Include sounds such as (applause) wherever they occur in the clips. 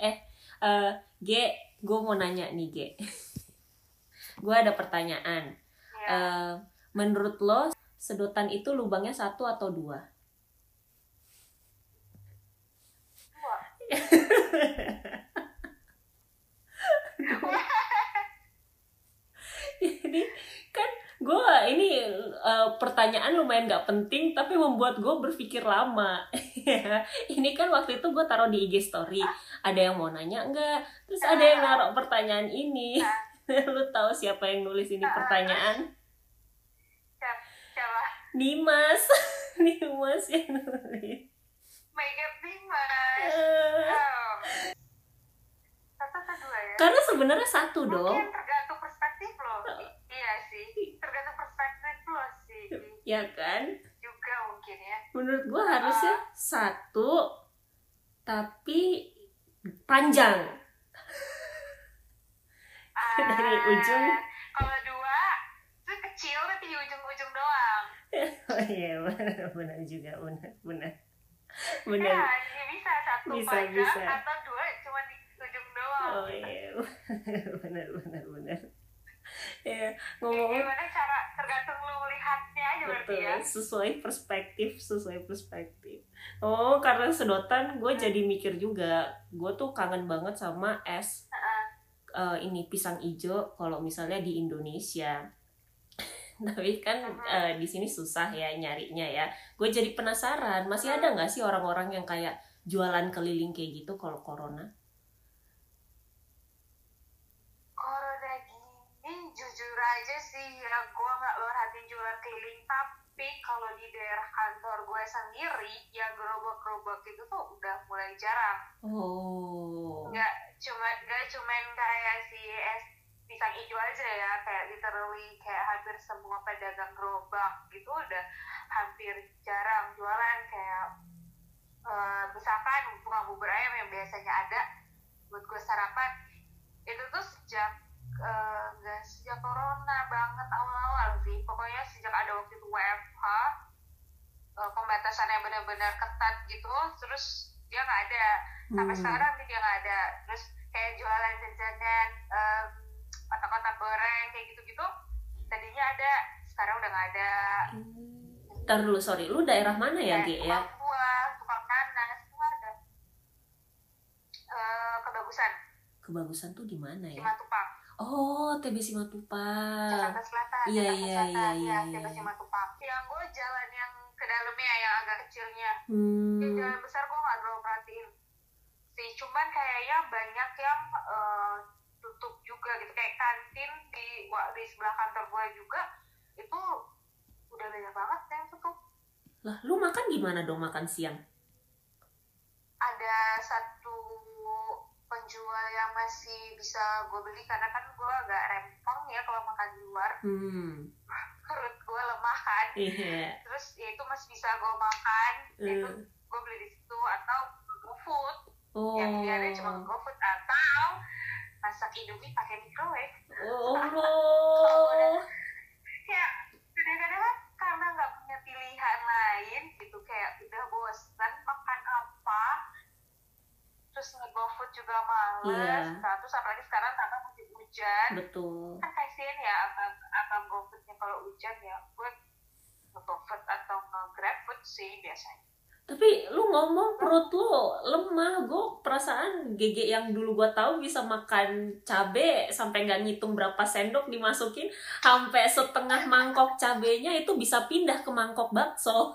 eh uh, G gue mau nanya nih G (laughs) gue ada pertanyaan ya. uh, menurut lo sedotan itu lubangnya satu atau dua Dua. (laughs) jadi kan gue ini uh, pertanyaan lumayan gak penting tapi membuat gue berpikir lama (laughs) Ya, ini kan waktu itu gue taruh di IG story ada yang mau nanya enggak terus ada yang naruh pertanyaan ini (laughs) lu tahu siapa yang nulis ini pertanyaan Siapa? Dimas Dimas (laughs) yang nulis up Dimas. Oh. Satu atau dua ya? karena sebenarnya satu dong Mungkin tergantung perspektif lo. I- iya sih. Tergantung perspektif lo sih. ya kan Juga mungkin ya. menurut gue harusnya satu tapi panjang Dari Ah, ujung. Kalau dua, itu kecil tapi di ujung-ujung doang. (laughs) oh iya benar benar juga benar benar Ya, benar ini bisa satu Bisa, panjang bisa. atau dua cuma di ujung doang. oh iya (laughs) benar benar benar ya ngomong Gimana cara tergantung lu melihatnya aja berarti betul ya. sesuai perspektif sesuai perspektif. Oh karena sedotan gue jadi mikir juga gue tuh kangen banget sama es Heeh. eh, ini pisang ijo kalau misalnya di Indonesia. (laughs) Tapi kan eh, di sini susah ya nyarinya ya. Gue jadi penasaran masih ada nggak sih orang-orang yang kayak jualan keliling kayak gitu kalau Corona keliling. Tapi kalau di daerah kantor gue sendiri yang gerobak-gerobak itu tuh udah mulai jarang. Oh. Nggak cuma nggak cuman kayak si es pisang hijau aja ya kayak literally kayak hampir semua pedagang gerobak gitu udah hampir jarang jualan kayak eh, misalkan bunga bubur ayam yang biasanya ada buat gue sarapan itu tuh sejak eh, nggak sejak corona banget awal-awal sih pokoknya sejak ada waktu itu WFH pembatasannya benar-benar ketat gitu terus dia nggak ada. Sampai Hmm. sekarang dia nggak ada. Terus kayak jualan jajanan em, kotak-kotak goreng kayak gitu-gitu tadinya ada sekarang udah nggak ada. Ntar dulu sorry lu daerah mana ya Gi ya? buah tukang nanas itu ada. Eh, kebagusan. Kebagusan tuh di mana ya? Matupang oh TB Simatupang. Jakarta Selatan Iya, iya, iya, ya iya, Tebas iya. Kecilnya. Di hmm. jalan besar gue nggak terlalu perhatiin sih. Cuman kayaknya banyak yang eh, tutup juga gitu. Kayak kantin di di sebelah kantor gue juga itu udah banyak banget yang tutup. Lah lu makan gimana dong makan siang? Ada satu penjual yang masih bisa gue beli karena kan gue agak rempong ya kalau makan di luar. Hmm. (laughs) Perut gue lemah kan iya terus ya itu masih bisa gue makan itu Eh, gue beli di situ atau GoFood. Oh. yang dia ada cuma GoFood atau masak Indomie pakai microwave. Oh (laughs) ya kadang-kadang kan karena nggak punya pilihan lain gitu kayak udah bosan makan apa terus nge-GoFood juga males. Iya. nah, terus apalagi sekarang karena musim hujan. Betul kan kasihan ya abang abang GoFoodnya kalau hujan ya gue nge-GoFood atau nge-GrabFood sih biasanya Tapi lu ngomong perut lu lemah, gue perasaan GG yang dulu gue tahu bisa makan cabe sampai nggak ngitung berapa sendok dimasukin, sampai setengah mangkok cabenya itu bisa pindah ke mangkok bakso. (laughs)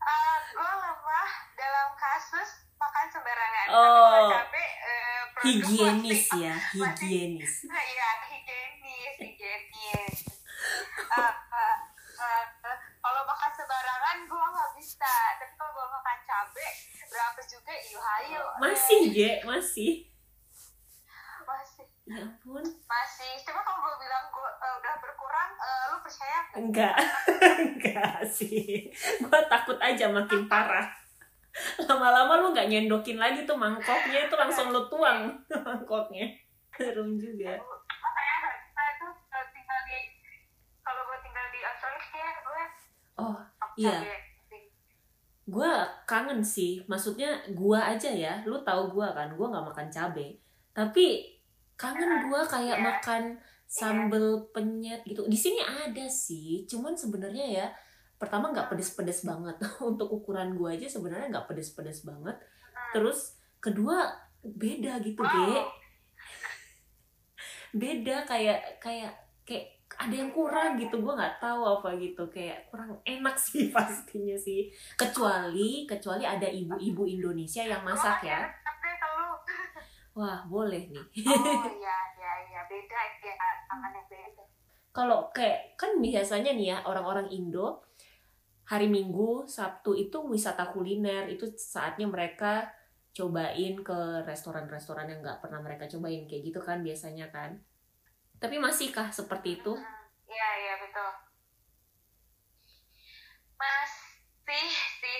Eh, gue lemah dalam kasus makan sembarangan Oh. Cabe produk Higienis masih- ya, (laughs) higienis. (laughs) Iya higienis higienis Eh, eh, eh, eh, kalau makan sembarangan gue nggak bisa tapi kalau gue makan cabe berapa juga iyo hayo Masih, G, masih. masih Ya ampun. masih cuma kalau gue bilang gue eh, udah berkurang eh, lu percaya nggak? Enggak, (laughs) enggak sih. Gue takut aja makin parah. Lama-lama lu nggak nyendokin lagi tuh mangkoknya, itu langsung lu tuang (laughs) mangkoknya. Serem juga. Oh, Iya. gue kangen sih maksudnya gue aja ya lu tahu gue kan gue nggak makan cabe. Tapi kangen gue kayak Iya. makan sambel penyet gitu. Di sini ada sih cuman sebenarnya ya pertama nggak pedes-pedes banget. (laughs) Untuk ukuran gue aja sebenarnya nggak pedes-pedes banget. Terus kedua beda gitu ge (laughs) beda kayak kayak kayak ada yang kurang gitu gue nggak tahu apa gitu. Kayak kurang enak (laughs) sih pastinya sih. Kecuali kecuali ada ibu-ibu Indonesia yang masak ya. (laughs) wah boleh nih. Oh (laughs) iya iya iya. Beda ya beda. kalau kayak kan biasanya nih ya orang-orang Indo hari Minggu Sabtu itu wisata kuliner. Itu saatnya mereka cobain ke restoran-restoran yang nggak pernah mereka cobain. Kayak gitu kan biasanya kan tapi masihkah seperti itu Hmm, Iya iya betul. Masih sih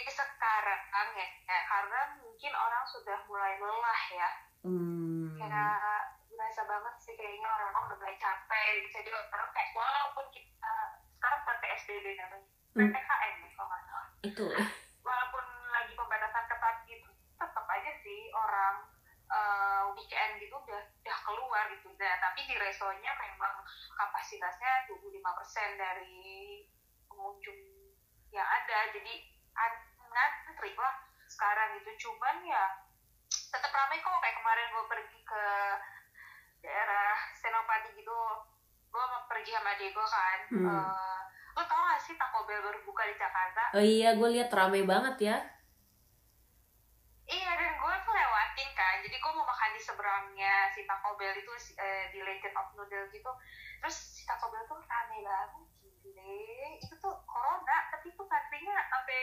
sekarang ya karena mungkin orang sudah mulai lelah ya. hmm. Kayak berasa banget sih kayaknya orang-orang udah mulai capek. Jadi orang kayak walaupun kita sekarang bukan PSBB namanya, Hmm. PPKM nih kalau nggak salah. itu Walaupun lagi pembatasan ketat gitu, tetap aja sih orang eh, weekend gitu udah udah keluar gitu. Nah, tapi di restonya memang kapasitasnya 25% dari pengunjung yang ada. Jadi an- ngantri lah sekarang gitu. Cuman ya tetap ramai kok kayak kemarin gue pergi ke daerah Senopati gitu gue mau pergi sama Diego kan Hmm. Eh, lo tau gak sih Taco Bell baru buka di Jakarta oh iya gue lihat rame banget ya Iya dan kan, jadi gue mau makan di seberangnya si Taco Bell itu eh, di Legend of Noodle gitu. Terus si Taco Bell tuh rame banget, gile. Itu tuh corona, tapi tuh ngantrinya sampai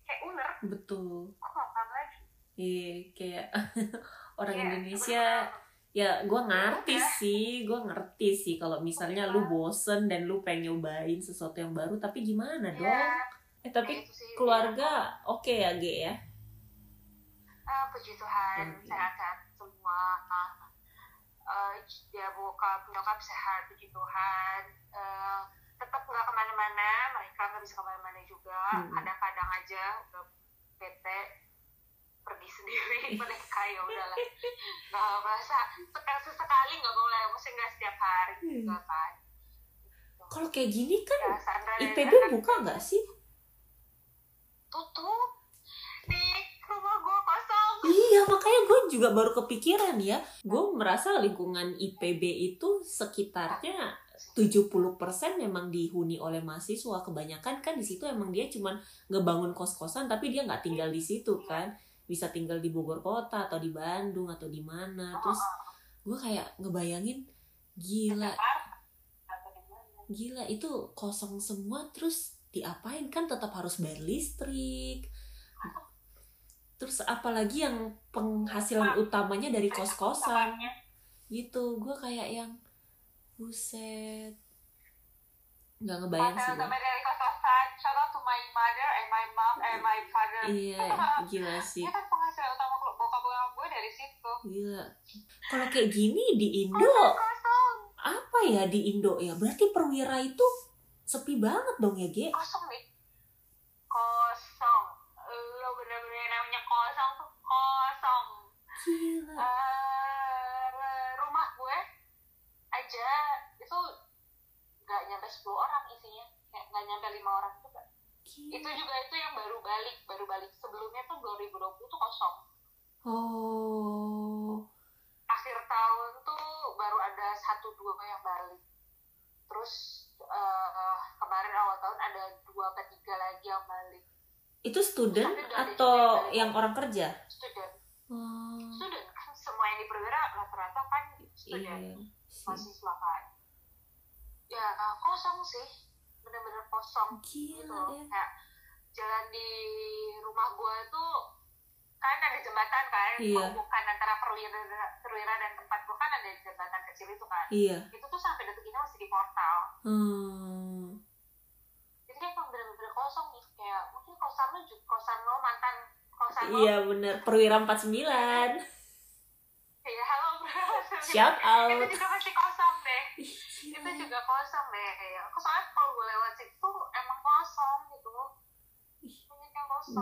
kayak ular. betul Kok makan lagi? iya kayak (laughs) orang Iya, Indonesia ya gue ngerti Udah. sih gue ngerti sih kalau misalnya lu bosen dan lu pengen nyobain sesuatu yang baru tapi gimana Iya, dong eh tapi itu sih. keluarga oke ya Ge ya Ah, puji Tuhan, Oke. sehat-sehat semua. Eh, dia bokap, nyokap sehat, puji Tuhan. Eh, tetap nggak ke mana-mana, mereka nggak bisa ke mana-mana juga. Hmm. Kadang-kadang aja udah bete pergi (laughs) sendiri mereka ya udahlah nggak merasa sekali sesekali nggak boleh mesti nggak setiap hari juga kan kalau kayak gini kan ya IPB anak buka nggak sih tutup di rumah gua kosong Iya, makanya gue juga baru kepikiran ya. Gue merasa lingkungan IPB itu sekitarnya 70% memang dihuni oleh mahasiswa. Kebanyakan kan di situ emang dia cuman ngebangun kos-kosan tapi dia nggak tinggal di situ kan. Bisa tinggal di Bogor kota atau di Bandung atau di mana. Terus gue kayak ngebayangin gila, gila itu kosong semua terus diapain kan tetap harus bayar listrik. Terus apalagi yang penghasilan utamanya dari kos-kosan gitu. Gue kayak yang buset. Nggak ngebayang sih. Hotel dari kos-kosan shout out to my mother and my mom and my father Iya, (laughs) gila sih. Dia kan penghasilan utama bokap bokap gue dari situ Gila. Kalau kayak gini di Indo, apa ya di Indo ya? Berarti perwira itu sepi banget dong ya, Ge? kosong nih kosong lo bener-bener namanya kosong tuh kosong Eh, rumah gue aja itu nggak nyampe 10 orang isinya. Nggak nyampe lima orang juga. Itu Gila. juga itu yang baru balik baru balik. Sebelumnya tuh 2020 tuh kosong. Oh. akhir tahun tuh baru ada satu dua yang balik. Terus eh, kemarin awal tahun ada dua atau tiga lagi yang balik. Itu student atau yang yang orang kerja? student. Oh. Yang di perwira rata-rata kan student Iya. sih. mahasiswa kan ya eh, kosong sih bener-bener kosong gitu Gila ya. kayak jalan di rumah gue tuh kan ada jembatan kan Iya. menghubungkan antara perwira perwira dan tempat gue kan ada jembatan kecil itu kan Iya. itu tuh sampai detik ini masih di portal Hmm. jadi kayak bener-bener kosong nih kayak mungkin kosan lo juga kosan lo mantan kosan lo Iya bener. Perwira 49. Ya halo bro. Shout (laughs) itu out. juga masih kosong deh. Itu juga kosong deh ya aku soalnya kalau gue lewat situ emang kosong gitu.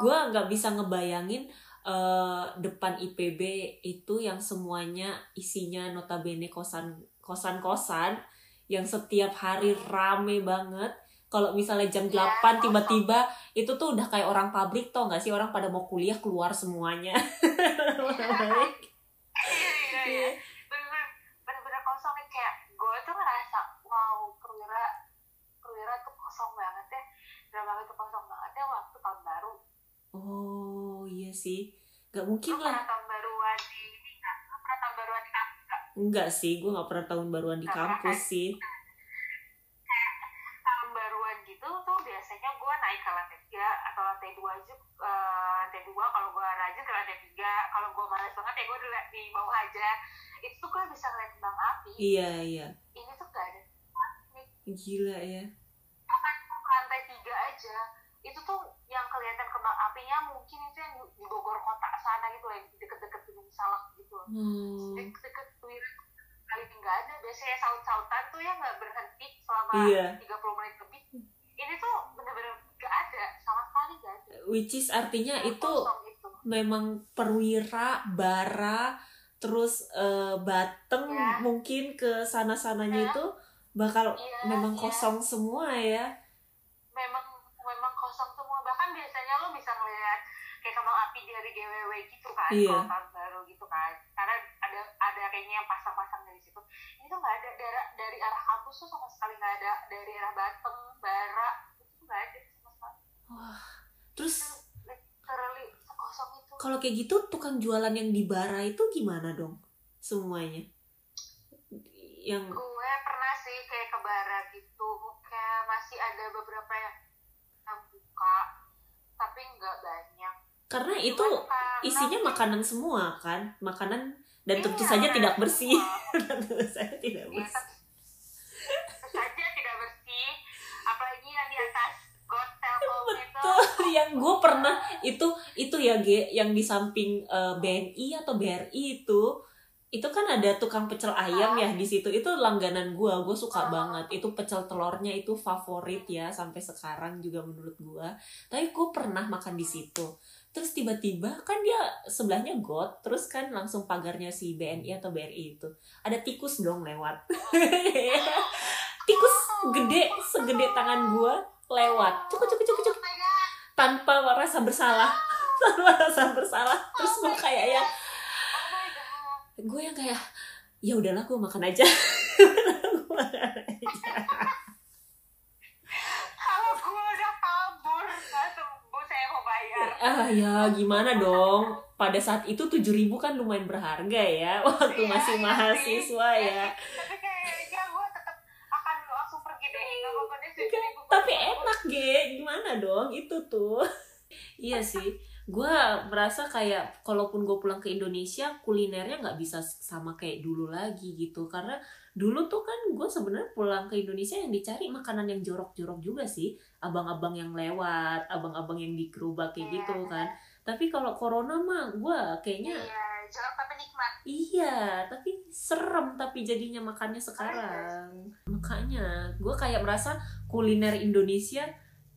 Gue nggak bisa ngebayangin eh, depan IPB itu yang semuanya isinya notabene kosan kosan kosan yang setiap hari rame banget. Kalau misalnya jam Iya, 8 tiba-tiba itu tuh udah kayak orang pabrik tau gak sih? Orang pada mau kuliah keluar semuanya. (laughs) Iya iya iya bener-bener bener-bener kosong nih kayak gue tuh ngerasa wow perwira perwira tuh kosong banget drama itu kosong banget ya waktu tahun baru. Oh iya sih. Nggak mungkin pernah lah. tahun baruan di ini nggak? Pernah tahun baruan di kampus nggak? enggak sih gue nggak pernah tahun baruan di pernah, kampus sih. Tahun baruan gitu tuh biasanya gue naik ke lantai tiga atau lantai dua aja eh, lantai dua. Kalau gue rajin ke lantai tiga. Kalau gue males banget ya gue di, di bawah aja. Itu tuh gue bisa ngeliat kembang api. Iya iya. Ini tuh gak ada. Gila ya mungkin itu yang di- Bogor kota sana gitu yang deket-deket Gunung Salak gitu Hmm. deket-deket Wira kali ini nggak ada biasanya saut-sautan tuh ya nggak berhenti selama Iya. 30 menit lebih ini tuh bener-bener gak ada sama sekali gak ada which is artinya itu itu memang perwira bara terus eh, bateng Ya. mungkin ke sana sananya Ya. itu bakal Iya, memang iya. kosong semua ya memang biasanya lo bisa ngeliat kayak kembang api dari GWW gitu kan Iya. kalau tahun baru gitu kan. Karena ada ada kayaknya yang pasang-pasang dari situ. Ini tuh nggak ada dari dari arah kampus tuh sama sekali nggak ada. Dari arah Bateng Bara itu nggak ada sama sekali. Wah terus literally sekosong itu. kalau kayak gitu tukang jualan yang di bara itu gimana dong semuanya? Yang gue pernah sih kayak ke Bara gitu. Kayak masih ada beberapa yang buka tapi nggak banyak karena itu Cuman isinya makanan semua kan? Makanan dan tentu Iya, saja tidak bersih. (laughs) tentu saja tidak bersih. tentu saja tidak bersih. Apalagi yang di atas got telkom itu Betul, yang gue pernah itu itu ya G yang di samping eh, BNI atau BRI itu itu kan ada tukang pecel ayam ya di situ. Itu langganan gue gue suka Ah. banget. Itu pecel telurnya itu favorit ya sampai sekarang juga menurut gue tapi gue pernah makan di situ terus tiba-tiba kan dia sebelahnya got terus kan langsung pagarnya si BNI atau BRI itu. Ada tikus dong lewat. (laughs) Tikus gede segede tangan gue lewat. Cukup cukup cukup cukup Oh tanpa rasa bersalah. (laughs) Tanpa rasa bersalah. Terus gue kayak yang oh gue yang kayak ya udahlah gue makan aja. (laughs) Gua makan aja. kalau gue udah kabur langsung bu saya mau bayar ah ya gimana dong? Pada saat itu 7000 kan lumayan berharga ya (laughs) waktu Iya, masih iya. mahasiswa sih. ya. Tapi kayaknya gue tetap akan langsung pergi deh. Nggak apa-apa deh tujuh ribu tapi enak ge. Gimana dong itu tuh? (laughs) Iya sih. Gue merasa kayak kalaupun gue pulang ke Indonesia kulinernya nggak bisa sama kayak dulu lagi gitu. Karena dulu tuh kan gue sebenarnya pulang ke Indonesia yang dicari makanan yang jorok-jorok juga sih abang-abang yang lewat abang-abang yang di gerobak kayak Iya. gitu kan tapi kalau corona mah gue kayaknya iya jorok tapi nikmat Iya, tapi serem tapi jadinya makannya sekarang. Makanya gue kayak merasa kuliner Indonesia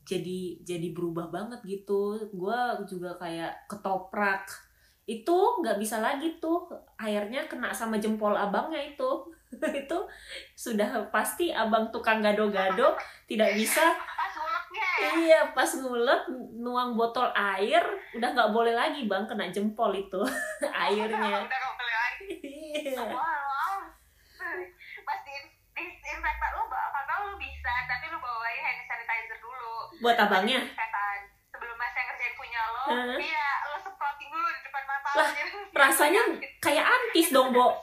jadi jadi berubah banget gitu. Gue juga kayak ketoprak itu nggak bisa lagi tuh airnya kena sama jempol abangnya itu. (laughs) Itu sudah pasti abang tukang gado-gado tidak bisa. Pas ya. Iya pas ngulek nuang botol air udah nggak boleh lagi bang kena jempol itu (laughs) airnya udah gak boleh lagi. Iya. Wow, pas di disinfektan lu apa bisa tapi lu bawain hand sanitizer dulu. Buat abangnya? Sebelum mas yang ngerjain punya lo. Iya Lah, rasanya kayak antis dong bo